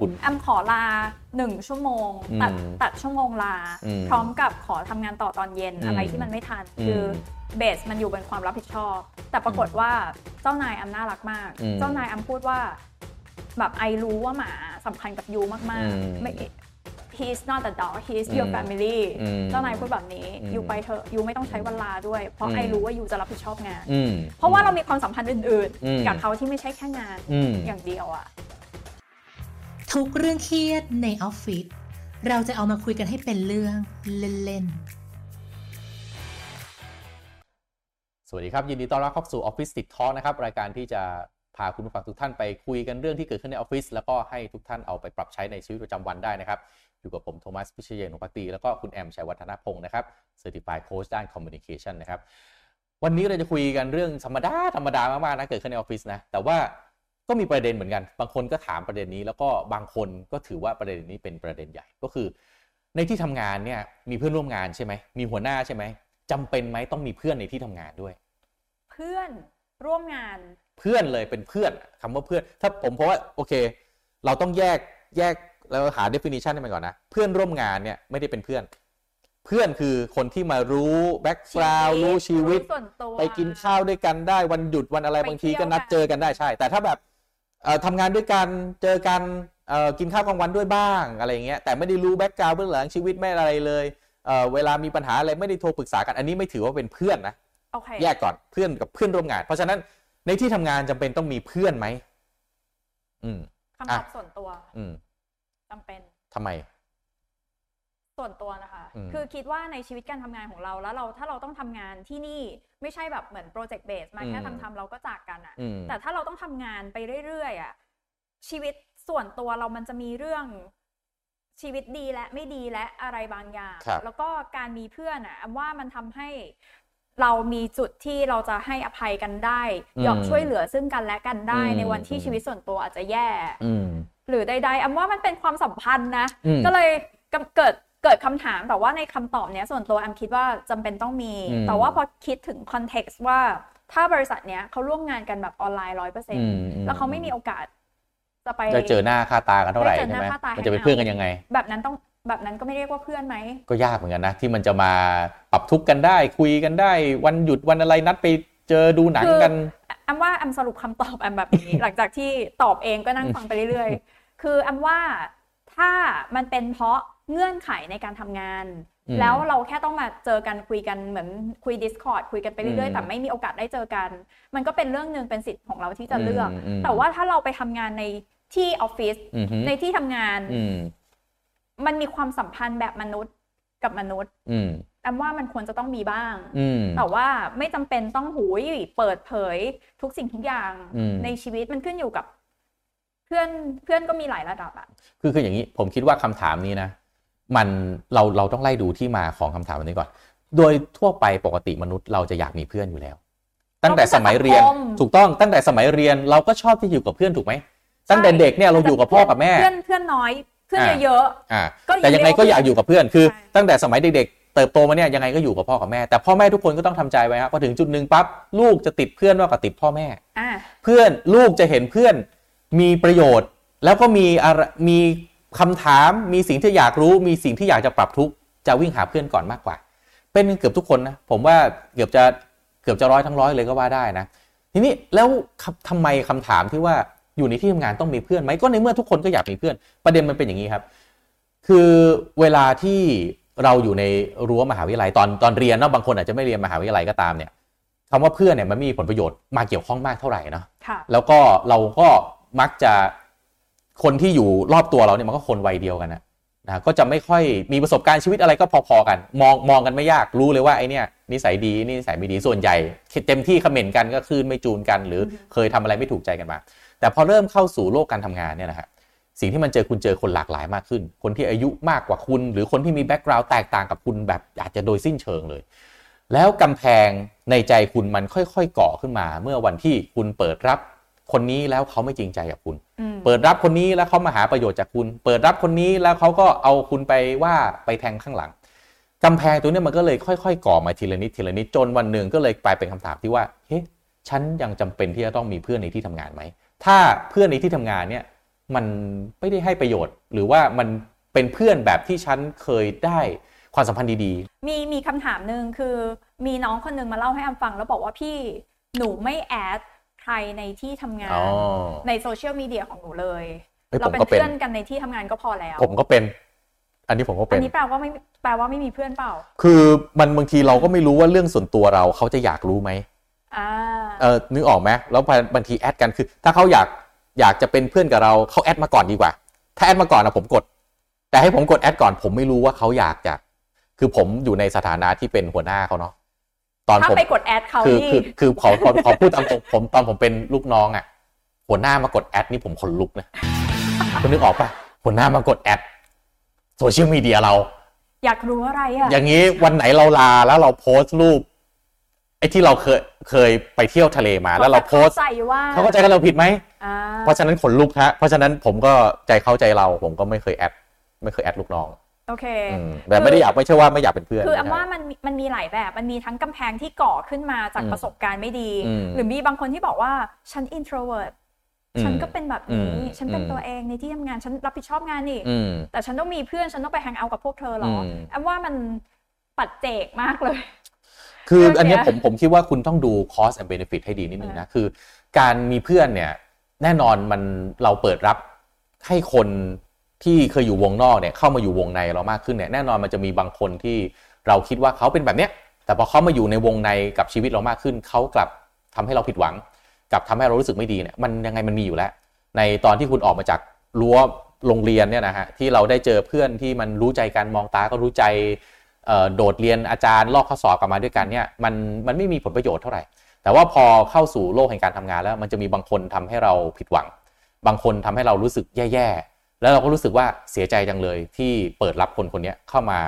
คุณแอมขอลาหนึ่งชั่วโมง ตัดอืมตัดชั่วโมงลาอืมพร้อมกับขอทำงานต่อตอนเย็นอืมอะไรที่มันไม่ทันอืมคือเบสมันอยู่บนความรับผิดชอบ แต่ปรากฏว่าเจ้านายแอมน่ารักมากอืมเจ้านายแอมพูดว่าแบบไอรู้ว่าหมาสำคัญกับยูมากอืมๆไม่ he's not a dog he's your อืม family อืมเจ้านายพูดแบบนี้อืมยูไปเถอะยูไม่ต้องใช้วันลาด้วย เพราะอืมไอรู้ว่ายูจะรับผิดชอบงานอืมเพราะว่าเรามีความสัมพันธ์อื่นอืมๆกับเขาที่ไม่ใช่แค่งานอืมอย่างเดียวอะ ทุกเรื่องเครียดในออฟฟิศเราจะเอามาคุยกันให้เป็นเรื่องเล่นๆ สวัสดีครับ ยินดีต้อนรับเข้าสู่ Office Tick Talk นะครับ รายการที่จะพาคุณผู้ฟังทุกท่านไปคุยกันเรื่องที่เกิดขึ้นในออฟฟิศแล้วก็ให้ทุกท่านเอาไปปรับใช้ในชีวิตประจำวันได้นะครับ อยู่กับผมโทมัสพิเชยนงพักตีแล้วก็คุณแอมชัยวัฒนพงศ์นะครับ Certified Coach ด้าน Communication นะครับวันนี้เราจะคุยกันเรื่องธรรมดาธรรมดามากๆนะเกิดขึ้นในออฟฟิศนะแต่ว่า ก็มีประเด็นเหมือนกัน บางคนก็ถามประเด็นนี้ แล้วก็บางคนก็ถือว่าประเด็นนี้เป็นประเด็นใหญ่ ก็คือ ในที่ทำงานเนี่ยมีเพื่อนร่วมงานใช่ไหม มีหัวหน้าใช่ไหมจำเป็นไหมต้องมีเพื่อนในที่ทำงานด้วย เพื่อนร่วมงาน เพื่อนเลยเป็นเพื่อนคำว่าเพื่อน ถ้าผมเพราะว่าโอเค เราต้องแยกแยกแล้วหา definition ให้มันก่อนนะ เพื่อนร่วมงานเนี่ยไม่ได้เป็นเพื่อน เพื่อนคือคนที่มารู้แบ็กกราวรู้ชีวิตส่วนตัวไปกินข้าวด้วยกันได้วันหยุดวันอะไรไปบางทีเที่ยวก็นัดกันเจอกันได้ใช่ แต่ถ้าแบบเอ่อ ทำงานด้วยกันเจอกันเอ่อกินข้าวกลางวันด้วยบ้างอะไรอย่างเงี้ยแต่ไม่ได้รู้แบ็กกราวเบื้องหลังชีวิตไม่อะไรเลยเอ่อเวลามีปัญหาอะไรไม่ได้โทรปรึกษากันอันนี้ไม่ถือว่าเป็นเพื่อนนะโอเคแยกก่อนเพื่อนกับเพื่อนร่วมงาน เพราะฉะนั้นในที่ทำงานจำเป็นต้องมีเพื่อนไหมอืมคำตอบส่วนตัว อืมจำเป็นทำไม ส่วนตัวนะคะอืมคือคิดว่าในชีวิตการทำงานของเราแล้วเราถ้าเราต้องทำงานที่นี่ไม่ใช่แบบเหมือนโปรเจกต์เบสมาแค่อืมทำๆเราก็จากกันอะอืมแต่ถ้าเราต้องทำงานไปเรื่อยๆอะชีวิตส่วนตัวเรามันจะมีเรื่องชีวิตดีและไม่ดีและอะไรบางอย่างครับแล้วก็การมีเพื่อนอะว่ามันทำให้เรามีจุดที่เราจะให้อภัยกันได้ยอมช่วยเหลือซึ่งกันและกันได้ในวันที่ชีวิตส่วนตัวอาจจะแย่อืมหรือใดๆอำว่ามันเป็นความสัมพันธ์นะอืมก็เลยกำเกิด เกิดคำถามแต่ว่าในคำตอบเนี้ยส่วนตัวแอมคิดว่าจำเป็นต้องมีอืมแต่ว่าพอคิดถึงคอนเท็กซ์ว่าถ้าบริษัทเนี้ยเขาร่วมงานกันแบบออนไลน์ร้อยเปอร์เซ็นอืต์มอืมแล้วเขาไม่มีโอกาสจะไปจะเจอหน้าค่าตากันเท่าไหร่ได้เจอใช่หน้าไหมค่าตามันจะเป็น hangout เพื่อนกันยังไง แบบนั้นต้องแบบนั้นก็ไม่เรียกว่าเพื่อนไหม ก็ยากเหมือนกันนะ ที่มันจะมาปรับทุกข์กันได้ คุยกันได้ วันหยุดวันอะไรนัดไปเจอดูหนังกันแอมว่าแอมสรุปคำตอบแอมแบบนี้ หลังจากที่ตอบเองก็นั่งฟังไปเรื่อยๆ คือแอมว่า ถ้ามันเป็นเพราะเงื่อนไขในการทำงานอืมแล้วเราแค่ต้องมาเจอกันคุยกันเหมือนคุย Discord คุยกันไปเรื่อยอืๆมแต่ไม่มีโอกาสได้เจอกัน มันก็เป็นเรื่องหนึ่งเป็นสิทธิ์ของเราที่จะเลือกอืมอืมแต่ว่าถ้าเราไปทำงานในที่ออฟฟิศอืมฮึในที่ทำงานอืมมันมีความสัมพันธ์แบบมนุษย์กับมนุษย์อืมแอมว่ามันควรจะต้องมีบ้างอืมแต่ว่าไม่จำเป็นต้องหูยเปิดเผยทุกสิ่งทุกอย่างอืมในชีวิตมันขึ้นอยู่กับเพื่อนเพื่อนก็มีหลายระดับอะคือคืออย่างนี้ผมคิดว่าคำถามนี้นะ มันเราเราต้องไล่ดูที่มาของคำถามอันนี้ก่อน โดยทั่วไปปกติมนุษย์เราจะอยากมีเพื่อนอยู่แล้ว ตั้งแต่สมัยเรียนถูกต้องตั้งแต่สมัยเรียนเราก็ชอบที่อยู่กับเพื่อนถูกไหมตั้งแต่เด็กเนี่ยเราอยู่กับพ่อกับแม่ เพื่อนเพื่อนน้อยเพื่อนอ่าเยอะอ่าก็แต่ยังไงก็อยากอยู่กับเพื่อนคือใช่ตั้งแต่สมัยเด็กๆเติบโตมาเนี่ยยังไงก็อยู่กับพ่อกับแม่แต่พ่อแม่ทุกคนก็ต้องทำใจไว้ครับพอถึงจุดหนึ่งปั๊บลูกจะติดเพื่อนมากกว่าติดพ่อแม่อ่าเพื่อนลูกจะเห็นเพื่อน มีประโยชน์ แล้วก็มีอะไรมีคำถามมีสิ่งที่อยากรู้ มีสิ่งที่อยากจะปรับทุกข์จะวิ่งหาเพื่อนก่อนมากกว่า เป็นเกือบทุกคนนะผมว่าเกือบจะเกือบจะร้อยทั้งร้อยเลยก็ว่าได้นะทีนี้แล้วคำทำไมคำถามที่ว่าอยู่ในที่ทำงานต้องมีเพื่อนไหมก็ในเมื่อทุกคนก็อยากมีเพื่อน ประเด็นมันเป็นอย่างนี้ครับ คือเวลาที่เราอยู่ในรั้วมหาวิทยาลัยตอนตอนเรียนเนาะบางคนอาจจะไม่เรียนมหาวิทยาลัยก็ตามเนี่ยคำว่าเพื่อนเนี่ยมันไม่มีผลประโยชน์มาเกี่ยวข้องมากเท่าไหร่เนาะค่ะแล้วก็เราก็ มักจะคนที่อยู่รอบตัวเราเนี่ยมันก็คนวัยเดียวกันนะนะก็จะไม่ค่อยมีประสบการณ์ชีวิตอะไรก็พอๆกัน มองมองกันไม่ยากรู้เลยว่าไอเนี่ยนิสัยดีนี่นิสัยไม่ดีส่วนใหญ่ เต็มที่คอมเมนต์กันก็คืนไม่จูนกัน หรือเคยทำอะไรไม่ถูกใจกันมา แต่พอเริ่มเข้าสู่โลกการทำงานเนี่ยนะฮะสิ่งที่มันเจอคุณเจอคนหลากหลายมากขึ้น คนที่อายุมากกว่าคุณ หรือคนที่มีแบ็กกราวด์แตกต่างกับคุณแบบอาจจะโดยสิ้นเชิงเลย แล้วกำแพงในใจคุณมันค่อยๆก่อขึ้นมา เมื่อวันที่คุณเปิดรับ คนนี้แล้วเขาไม่จริงใจกับคุณอืมเปิดรับคนนี้แล้วเขามาหาประโยชน์จากคุณ เปิดรับคนนี้แล้วเขาก็เอาคุณไปว่าไปแทงข้างหลังกำแพงตัวเนี้ยมันก็เลยค่อยๆ ก่อมาทีละนิดทีละนิดจนวันหนึ่งก็เลยกลายเป็นคำถามที่ว่าเฮ้ฉันยังจำเป็นที่จะต้องมีเพื่อนในที่ทำงานไหมถ้าเพื่อนในที่ทำงานเนี่ยมันไม่ได้ให้ประโยชน์ หรือว่ามันเป็นเพื่อนแบบที่ฉันเคยได้ความสัมพันธ์ดีมีมีคำถามหนึ่งคือมีน้องคนหนึ่งมาเล่าให้แอมฟังแล้วบอกว่าพี่หนูไม่แอด ใครในที่ทำงาๆนอ๋อในโซเชียลมีเดียของหนูเลยเฮ้ยเราผมเป็นก็เป็นเพื่อนกันในที่ทำงานก็พอแล้ว ผมก็เป็น อันนี้ผมก็อัเป็นนนี้แปลว่าไม่แปลว่าไม่มีเพื่อนเปล่า คือมันบางทีเราก็ไม่รู้ว่าเรื่องส่วนตัวเราเขาจะอยากรู้ไหมอ่าเออนึกออกไหมแล้วบางทีแอดกันคือ ถ้าเขาอยากอยากจะเป็นเพื่อนกับเราเขาแอดมาก่อนดีกว่า ถ้าแอดมาก่อนนะผมกด แต่ให้ผมกดแอดก่อน ผมไม่รู้ว่าเขาอยากจะ คือผมอยู่ในสถานะที่เป็นหัวหน้าเขาเนาะ ตอนถ้าผมไปกดแอดเขาคือนี่คือคือขอขอขอพูดตามตรงผมตอนผมเป็นลูกน้องอะหัวหน้ามากด add นี่ผมขนลุกนะคุณนึกออกปะหัวหน้ามากด add โซเชียลมีเดียเรา อยากรู้อะไรอะอย่างนี้วันไหนเราลาแล้วเราโพสต์รูปไอ้ที่เราเคยเคยไปเที่ยวทะเลมาแล้วเราโพสต์ใส่ว่าเขาก็ใจกันเราผิดไหมอ่าเพราะฉะนั้นขนลุกฮะเพราะฉะนั้นผมก็ใจเข้าใจเราผมก็ไม่เคย add ไม่เคย add ลูกน้อง โอเคอืมแต่ไม่ได้อยากไม่ใช่ว่าไม่อยากเป็นเพื่อน คือแอมนะว่ามันมีมันมีหลายแบบ มันมีทั้งกำแพงที่ก่อขึ้นมาจากอืมประสบการณ์ไม่ดีอืมหรือมีบางคนที่บอกว่าฉัน introvert อืมฉันก็เป็นแบบนี้อืมฉันเป็นอืมตัวเองในที่ทำงานฉันรับผิดชอบงานนี่อืมแต่ฉันต้องมีเพื่อนฉันต้องไปแฮงเอาท์กับพวกเธอเหรออมแอมว่ามันปัดเจกมากเลย คือเรื่องอันเนี้ยเนี้ยผมผมคิดว่าคุณต้องดู cost and benefit ให้ดีนิดนึงนะ คือ การมีเพื่อนเนี่ย แน่นอนมันเราเปิดรับให้คน ที่เคยอยู่วงนอกเนี่ยเข้ามาอยู่วงในเรามากขึ้นเนี่ยแน่นอนมันจะมีบางคนที่เราคิดว่าเขาเป็นแบบเนี้ยแต่พอเขามาอยู่ในวงในกับชีวิตเรามากขึ้นเขากลับทำให้เราผิดหวังกับทำให้เรารู้สึกไม่ดีเนี่ยมันยังไงมันมีอยู่แล้ว ในตอนที่คุณออกมาจากรั้วโรงเรียนเนี่ยนะฮะที่เราได้เจอเพื่อนที่มันรู้ใจกันมองตาก็รู้ใจโดดเรียนอาจารย์ลอกข้อสอบกลับมาด้วยกันเนี่ยมันมันไม่มีผลประโยชน์เท่าไหร่ แต่ว่าพอเข้าสู่โลกแห่งการทำงานแล้ว มันจะมีบางคนทำให้เราผิดหวัง บางคนทำให้เรารู้สึกแย่ๆ แล้วเราก็รู้สึกว่าเสียใจจังเลยที่เปิดรับคนคนนี้เข้ามา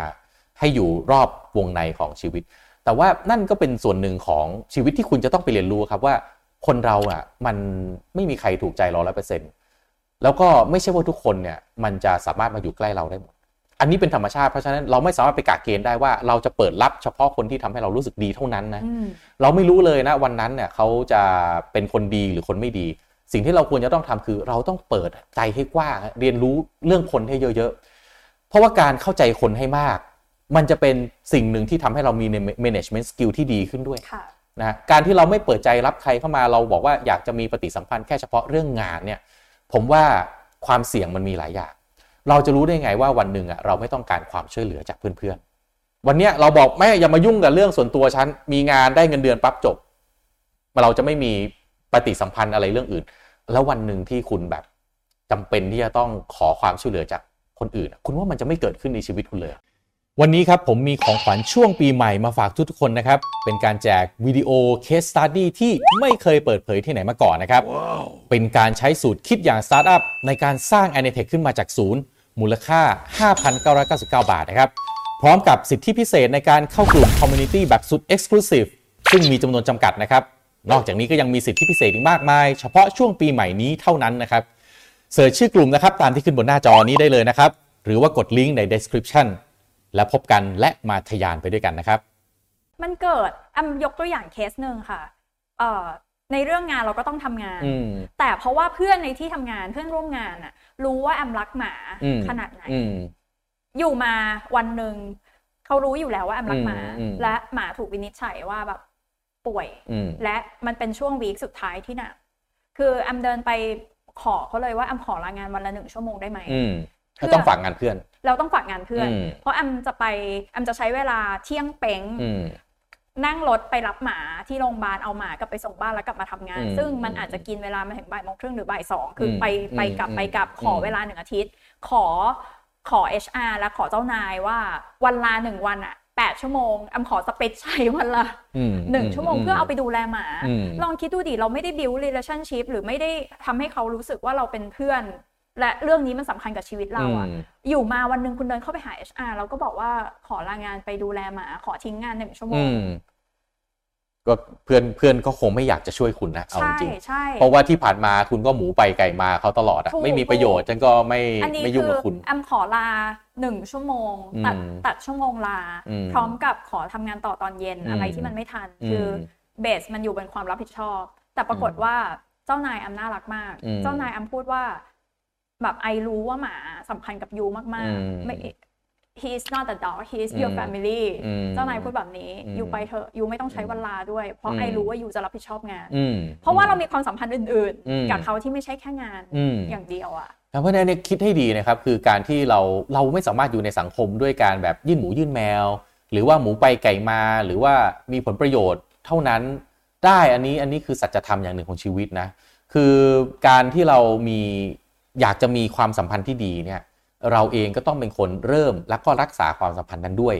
ให้อยู่รอบวงในของชีวิต แต่ว่านั่นก็เป็นส่วนหนึ่งของชีวิตที่คุณจะต้องไปเรียนรู้ครับว่าคนเราอะมันไม่มีใครถูกใจร้อยเปอร์เซ็นต์แล้วก็ไม่ใช่ว่าทุกคนเนี่ยมันจะสามารถมาอยู่ใกล้เราได้หมด อันนี้เป็นธรรมชาติเพราะฉะนั้นเราไม่สามารถไปกะเกณฑ์ได้ว่าเราจะเปิดรับเฉพาะคนที่ทำให้เรารู้สึกดีเท่านั้นนะอืมเราไม่รู้เลยนะวันนั้นเนี่ยเขาจะเป็นคนดีหรือคนไม่ดี สิ่งที่เราควรจะต้องทำคือ เราต้องเปิดใจให้กว้างเรียนรู้เรื่องคนให้เยอะๆ เพราะว่าการเข้าใจคนให้มาก มันจะเป็นสิ่งหนึ่งที่ทำให้เรามี management skill ที่ดีขึ้นด้วยค่ะนะฮะการที่เราไม่เปิดใจรับใครเข้ามาเราบอกว่าอยากจะมีปฏิสัมพันธ์แค่เฉพาะเรื่องงานเนี่ยผมว่าความเสี่ยงมันมีหลายอย่าง เราจะรู้ได้ไงว่าวันหนึ่งอะเราไม่ต้องการความช่วยเหลือจากเพื่อนๆ วันเนี้ยเราบอกไม่อย่ามายุ่งกับเรื่องส่วนตัวฉันมีงานได้เงินเดือนปั๊บจบเราจะไม่มีปฏิสัมพันธ์อะไรเรื่องอื่น แล้ววันหนึ่งที่คุณแบบจำเป็นที่จะต้องขอความช่วยเหลือจากคนอื่นอะคุณว่ามันจะไม่เกิดขึ้นในชีวิตคุณเลยเหรอวันนี้ครับผมมีของขวัญช่วงปีใหม่มาฝากทุกๆคนนะครับ เป็นการแจกวิดีโอ case study ที่ไม่เคยเปิดเผยที่ไหนมาก่อนนะครับเป็นการใช้สูตรคิดอย่างสตาร์ทอัพในการสร้าง a n i t e c h ขึ้นมาจากศูนย์มูลค่า 5,999 บาทนะครับ พร้อมกับสิทธิพิเศษในการเข้ากลุ่ม Community แบบสุด Exclusive ซึ่งมีจำนวนจำกัดนะครับ นอกจากนี้ก็ยังมีสิทธิพิเศษอีกมากมาย เฉพาะช่วงปีใหม่นี้เท่านั้นนะครับเสิร์ชชื่อกลุ่มนะครับตามที่ขึ้นบนหน้าจอนี้ได้เลยนะครับ หรือว่ากดลิงก์ใน description และพบกันและมาทะยานไปด้วยกันนะครับ มันเกิดแอมยกตัวอย่างเคสหนึ่งค่ะเอ่อในเรื่องงานเราก็ต้องทำงานอืมแต่เพราะว่าเพื่อนในที่ทำงานเพื่อนร่วมงานน่ะรู้ว่าแอมรักหมาอืมขนาดไหนอืมอยู่มาวันหนึ่งเขารู้อยู่แล้วว่าแอมรักหมาอืมอืมและหมาถูกวินิจฉัยว่าแบบ ป่วยอืมและมันเป็นช่วงวีคสุดท้ายที่หนักคือแอมเดินไปขอเขาเลยว่าแอมขอลางานวันละหนึ่งชั่วโมงได้ไหมอืมเพื่ก็อต้องฝากงานเพื่อน เราต้องฝากงานเพื่อนอืมเพราะแอมจะไปแอมจะใช้เวลาเที่ยงเป้งอืมนั่งรถไปรับหมาที่โรงพยาบาลเอาหมากลับไปส่งบ้านแล้วกลับมาทำงานอืมซึ่งมันอาจจะกินเวลามาถึงบ่ายโมงครึ่งหรือบ่ายสองคืออมไปไปกลับอืมไปกลับขออมเวลาหนึ่งอาทิตย์ ขอขอ HR และขอเจ้านายว่าวันลาหนึ่งวันอะ แปดชั่วโมงแอมขอสเปซใช้วันละอืมหนึ่งชั่วโมงเพื่อเอาไปดูแลหมาอืมลองคิดดูดิเราไม่ได้ build relationship หรือไม่ได้ทำให้เขารู้สึกว่าเราเป็นเพื่อน และเรื่องนี้มันสำคัญกับชีวิตเราอะอืมอยู่มาวันหนึ่งคุณเดินเข้าไปหา HR แล้วก็บอกว่าขอลางานไปดูแลหมา ขอทิ้งงานหนึ่งชั่วโมอืงม ก็เพื่อนเพื่อนก็คงไม่อยากจะช่วยคุณนะเอาจใช่ริงใช่เพราะว่าที่ผ่านมาคุณก็หมูไปไก่มาเขาตลอดอะถูกไม่มีประโยชน์ฉันก็ไม่อันนี้ไม่คืยุ่งอกับคุณแอมขอลาหนึ่งชั่วโมงตัดอืมตัดชั่วโมงลาอืมพร้อมกับขอทำงานต่อตอนเย็นอืมอะไรที่มันไม่ทันอืมคือเบสมันอยู่บนความรับผิดชอบ แต่ปรากฏอืมว่าเจ้านายแอมน่ารักมากอืมเจ้านายแอมพูดว่า แบบไอรู้ว่าหมาสำคัญกับยูมากอืมๆไม่ he is not the dog he is your อืม family อืมเจ้านายพูดแบบนี้อืมยูไปเถอะยูไม่ต้องใช้เวลาด้วย เพราะอืมไอรู้ว่ายูจะรับผิดชอบงานอืมเพราะว่าเรามีความสัมพันธ์อื่นอืมๆกับเขาที่ไม่ใช่แค่งานอืมอย่างเดียวอะเพราะฉะนั้นเนี่ยคิดให้ดีนะครับคือการที่เราเราไม่สามารถอยู่ในสังคมด้วยการแบบยื่นหมูยื่นแมว หรือว่าหมูไปไก่มาหรือว่ามีผลประโยชน์เท่านั้นได้อันนี้อันนี้คือสัจธรรมอย่างหนึ่งของชีวิตนะคือการที่เรามีอยากจะมีความสัมพันธ์ที่ดีเนี่ย เราเองก็ต้องเป็นคนเริ่มแล้วก็รักษาความสัมพันธ์นั้นด้วย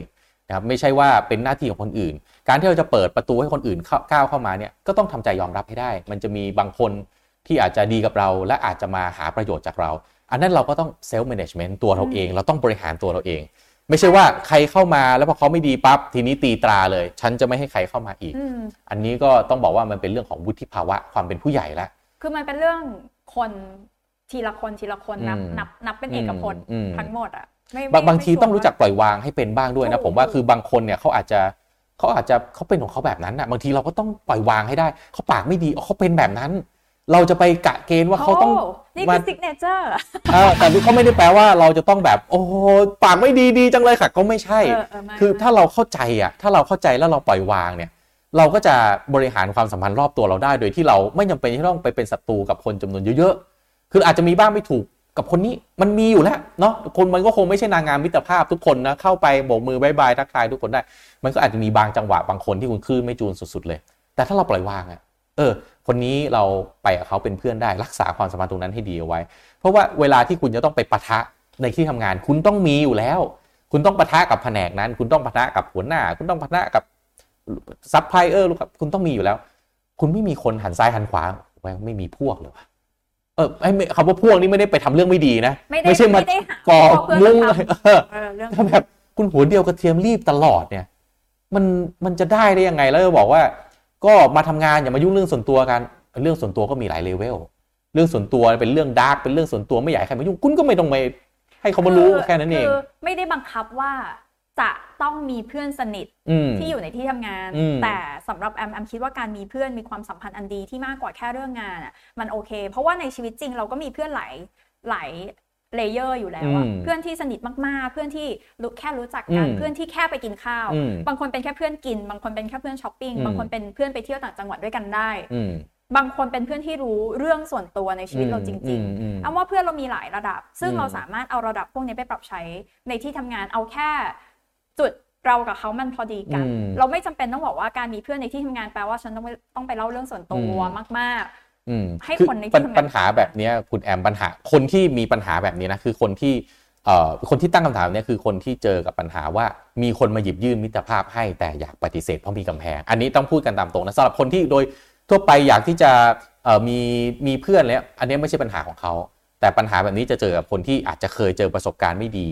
นะครับไม่ใช่ว่าเป็นหน้าที่ของคนอื่น การที่เราจะเปิดประตูให้คนอื่นเข้าก้าวเข้ามาเนี่ยก็ต้องทำใจยอมรับให้ได้ มันจะมีบางคนที่อาจจะดีกับเรา และอาจจะมาหาประโยชน์จากเรา อันนั้นเราก็ต้องเซลฟ์แมネจเมนต์ตัวเราเอง เราต้องบริหารตัวเราเอง ไม่ใช่ว่าใครเข้ามาแล้วพอเขาไม่ดีปั๊บทีนี้ตีตราเลย ฉันจะไม่ให้ใครเข้ามาอีกอืมอันนี้ก็ต้องบอกว่ามันเป็นเรื่องของวุฒิภาวะความเป็นผู้ใหญ่แล้วคือมันเป็นเรื่องคน ทีละคนทีละคนนับอืมนับนับเป็นเอกพจน์อืมทั้งหมดอะไม่บางไม่บางทีไม่ชัวต้องรู้จักปล่อยวางให้เป็นบ้างด้วยนะถูกผมว่าคือบางคนเนี่ยเขาอาจจะเขาอาจจะเขาเป็นของเขาแบบนั้นอะบางทีเราก็ต้องปล่อยวางให้ได้เขาปากไม่ดีอ๋อเขาเป็นแบบนั้น เราจะไปกะเกณฑ์ว่าเขาต้องโนี่คือมาซิกเนเจอร์เออแต่เขาไม่ได้แปลว่าเราจะต้องแบบ โอ้โหปากไม่ดีดีจังเลยค่ะ ก็ไม่ใช่เออเออไม่คือถ้าเราเข้าใจอะถ้าเราเข้าใจแล้วเราปล่อยวางเนี่ย เราก็จะบริหารความสัมพันธ์รอบตัวเราได้ โดยที่เราไม่จำเป็นที่ต้องไปเป็นศัตรูกับคนจำนวนเยอะๆ คืออาจจะมีบ้างไม่ถูกกับคนนี้มันมีอยู่แล้วเนาะคนมันก็คงไม่ใช่นางงามมิตรภาพทุกคนนะเข้าไปโบกมือบายบายทักทายทุกคนได้ มันก็อาจจะมีบางจังหวะบางคนที่คุณคลื่นไม่จูนสุด ๆ เลย แต่ถ้าเราปล่อยวางอะเออ คนนี้เราไปกับเขาเป็นเพื่อนได้รักษาความสัมพันธ์ตรงนั้นให้ดีเอาไว้ เพราะว่าเวลาที่คุณจะต้องไปปะทะในที่ทำงาน คุณต้องมีอยู่แล้ว คุณต้องปะทะกับแผนกนั้น คุณต้องปะทะกับหัวหน้า คุณต้องปะทะกับซัพพลายเออร์ลูกค้าคุณต้องมีอยู่แล้ว คุณไม่มีคนหันซ้ายหันขวาไม่มีพวกเลยวะ เออไอ้ไม่คำว่าพวกนี้ไม่ได้ไปทำเรื่องไม่ดีนะ ไม่ได้ใช่มาไม่ได้หาก่อเพื่อนมุ้งมาเลยทำเออเออเรื่องถ้าแบบคุณหัวเดียวกระเทียมลีบตลอดเนี่ย มันมันจะได้ได้ยังไงแล้วจะบอกว่า ก็มาทำงานอย่ามายุ่งเรื่องส่วนตัวกัน เรื่องส่วนตัวก็มีหลายเลเวลเรื่องส่วนตัวเป็นเรื่อง dark เป็นเรื่องส่วนตัวไม่อยากให้ใครมายุ่งคุณก็ไม่ต้องไปให้เขามารู้แค่นั้นเองคือไม่ได้บังคับว่า จะต้องมีเพื่อนสนิทอืมที่อยู่ในที่ทำงานอืมแต่สำหรับแอมแอมคิดว่าการมีเพื่อนมีความสัมพันธ์อันดีที่มากกว่าแค่เรื่องงานอะมันโอเค เพราะว่าในชีวิตจริงเราก็มีเพื่อนหลายหลาย layer อยู่แล้วอะอืมเพื่อนที่สนิทมากๆ เพื่อนที่รู้แค่รู้จักกันอืมเพื่อนที่แค่ไปกินข้าวอืมบางคนเป็นแค่เพื่อนกิน บางคนเป็นแค่เพื่อนช้อปปิ้งอืมบางคนเป็นเพื่อนไปเที่ยวต่างจังหวัดด้วยกันได้อืมบางคนเป็นเพื่อนที่รู้เรื่องส่วนตัวในชีวิตเราจริงอืมอืมๆเอาว่าเพื่อนเรามีหลายระดับ ซึ่งอืมเราสามารถเอาระดับพวกนี้ไปปรับใช้ในที่ทำงาน เอาแค่ จุดเรากับเขามันพอดีกันอืมเราไม่จำเป็นต้องบอกว่าการมีเพื่อนในที่ทำงานแปลว่าฉันต้องไปต้องไปเล่าเรื่องส่วนตัวอืมมากอืมให้คือคนในที่ปัญทำงานปัญหาแบบเนี้ยคุณแอมปัญหา คนที่มีปัญหาแบบนี้นะคือคนที่เอ่อคนที่ตั้งคำถามเนี่ยคือคนที่เจอกับปัญหาว่ามีคนมาหยิบยื่นมิตรภาพให้แต่อยากปฏิเสธเพราะมีกำแพง อันนี้ต้องพูดกันตามตรงนะสำหรับคนที่โดยทั่วไปอยากที่จะเอ่อมีมีเพื่อนแล้วอันนี้ไม่ใช่ปัญหาของเขาแต่ปัญหาแบบนี้จะเจอกับคนที่อาจจะเคยเจอประสบการณ์ไม่ดี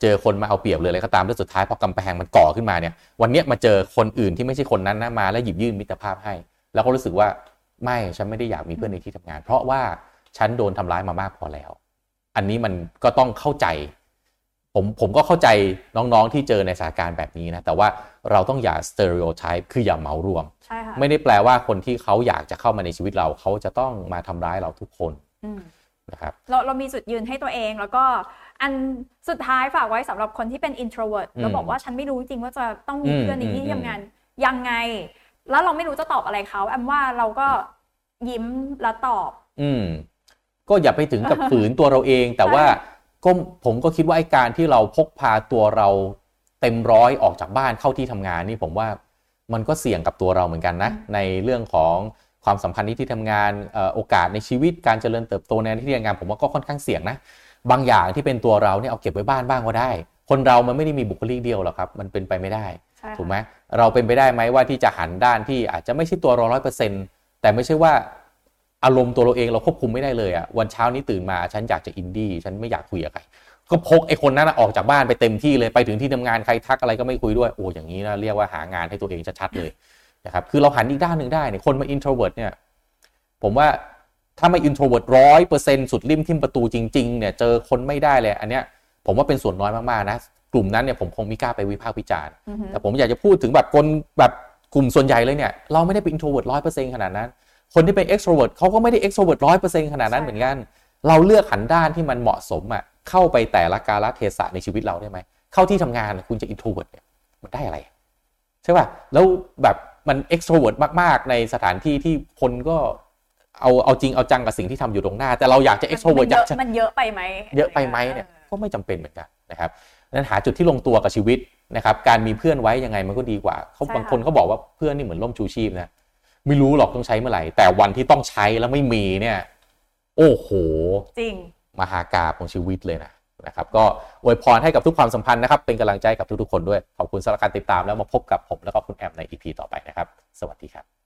เจอคนมาเอาเปรียบเลยอะไรก็ตามแล้วสุดท้ายพอกำแพงมันก่อขึ้นมาเนี่ย วันเนี้ยมาเจอคนอื่นที่ไม่ใช่คนนั้นนะมาแล้วหยิบยื่นมิตรภาพให้ แล้วก็รู้สึกว่าไม่ฉันไม่ได้อยากมีเพื่อนในที่ทำงาน เพราะว่าฉันโดนทำร้ายมามากพอแล้ว อันนี้มันก็ต้องเข้าใจ ผมผมก็เข้าใจน้องๆที่เจอในสถานการณ์แบบนี้นะแต่ว่าเราต้องอย่า stereotype คืออย่าเหมารวมๆใช่ค่ะไม่ได้แปลว่าคนที่เขาอยากจะเข้ามาในชีวิตเราเขาจะต้องมาทำร้ายเราทุกคนอืมนะครับเราเรามีจุดยืนให้ตัวเองแล้วก็ อันสุดท้ายฝากไว้สำหรับคนที่เป็น introvert อืมแล้วบอกว่าฉันไม่รู้จริงว่าจะต้องมีอืมเพื่อนในที่อืมทำงานยังไง แล้วเราไม่รู้จะตอบอะไรเขาแอมว่าเราก็ยิ้มแล้วตอบ อืมก็อย่าไปถึงกับฝืนตัวเราเอง แต่ว่าก็ผมก็คิดว่าไอ้การที่เราพกพาตัวเราเต็มร้อยออกจากบ้านเข้าที่ทำงานนี่ผมว่ามันก็เสี่ยงกับตัวเราเหมือนกันนะ ในเรื่องของความสัมพันธ์ในที่ทำงานเอ่อโอกาสในชีวิตการเจริญเติบโตในที่ทำงาน ผมว่าก็ค่อนข้างเสี่ยงนะ บางอย่างที่เป็นตัวเราเนี่ยเอาเก็บไว้บ้านบ้างก็ได้ คนเรามันไม่ได้มีบุคลิกเดียวหรอกครับ มันเป็นไปไม่ได้ใช่ค่ะถูกไหมเราเป็นไปได้ไหมว่าที่จะหันด้านที่อาจจะไม่ใช่ตัวเราร้อยเปอร์เซ็นต์แต่ไม่ใช่ว่าอารมณ์ตัวเราเองเราควบคุมไม่ได้เลยอะวันเช้านี้ตื่นมาฉันอยากจะอินดี้ฉันไม่อยากคุยกับใครก็พกไอ้คนนั้นน่ะออกจากบ้านไปเต็มที่เลยไปถึงที่ทำงานใครทักอะไรก็ไม่คุยด้วยโอ้อย่างนี้นะเรียกว่าหางานให้ตัวเองชัดๆเลยนะครับคือเราหันอีกด้านหนึ่งได้เนี่ยคนมา introvert เนี่ยผมว่า ถ้าไม่ introvert ร้อยเปอร์เซ็นสุดริมทิมประตูจริงๆเนี่ยเจอคนไม่ได้เลยอันเนี้ยผมว่าเป็นส่วนน้อยมากๆนะกลุ่มนั้นเนี่ยผมคงไม่กล้าไปวิพากษ์วิจารณ์อือฮึแต่ผมอยากจะพูดถึงแบบคนแบบกลุ่มส่วนใหญ่เลยเนี่ยเราไม่ได้เป็น introvert ร้อยเปอร์เซ็นขนาดนั้น คนที่เป็น extrovert เขาก็ไม่ได้ extrovert ร้อยเปอร์เซ็นขนาดนั้นเหมือนกัน เราเลือกหันด้านที่มันเหมาะสมอะเข้าไปแต่ละกาลเทศะในชีวิตเราได้ไหมเข้าที่ทำงานคุณจะ introvert เนี่ยมันได้อะไรใช่ป่ะแล้วแบบมัน extrovert มากๆ ในสถานที่ที่คนก็ เอาเอาจริงเอาจังกับสิ่งที่ทำอยู่ตรงหน้า แต่เราอยากจะ extrovert อยากจะมันเยอะไปไหมเยอะไปไหมเนี่ยก็ไม่จำเป็นเหมือนกันนะครับนั้นหาจุดที่ลงตัวกับชีวิตนะครับ การมีเพื่อนไว้ยังไงมันก็ดีกว่าเขาบางคนเขาบอกว่าเพื่อนนี่เหมือนล่มชูชีพนะไม่รู้หรอกต้องใช้เมื่อไหร่แต่วันที่ต้องใช้แล้วไม่มีเนี่ย โอ้โห จริงมหากาบของชีวิตเลยนะนะครับ ก็อวยพรให้กับทุกความสัมพันธ์นะครับ เป็นกำลังใจกับทุกๆคนด้วย ขอบคุณสำหรับการติดตามแล้วมาพบกับผมแล้วก็คุณแอมใน EP ต่อไปนะครับ สวัสดีครับ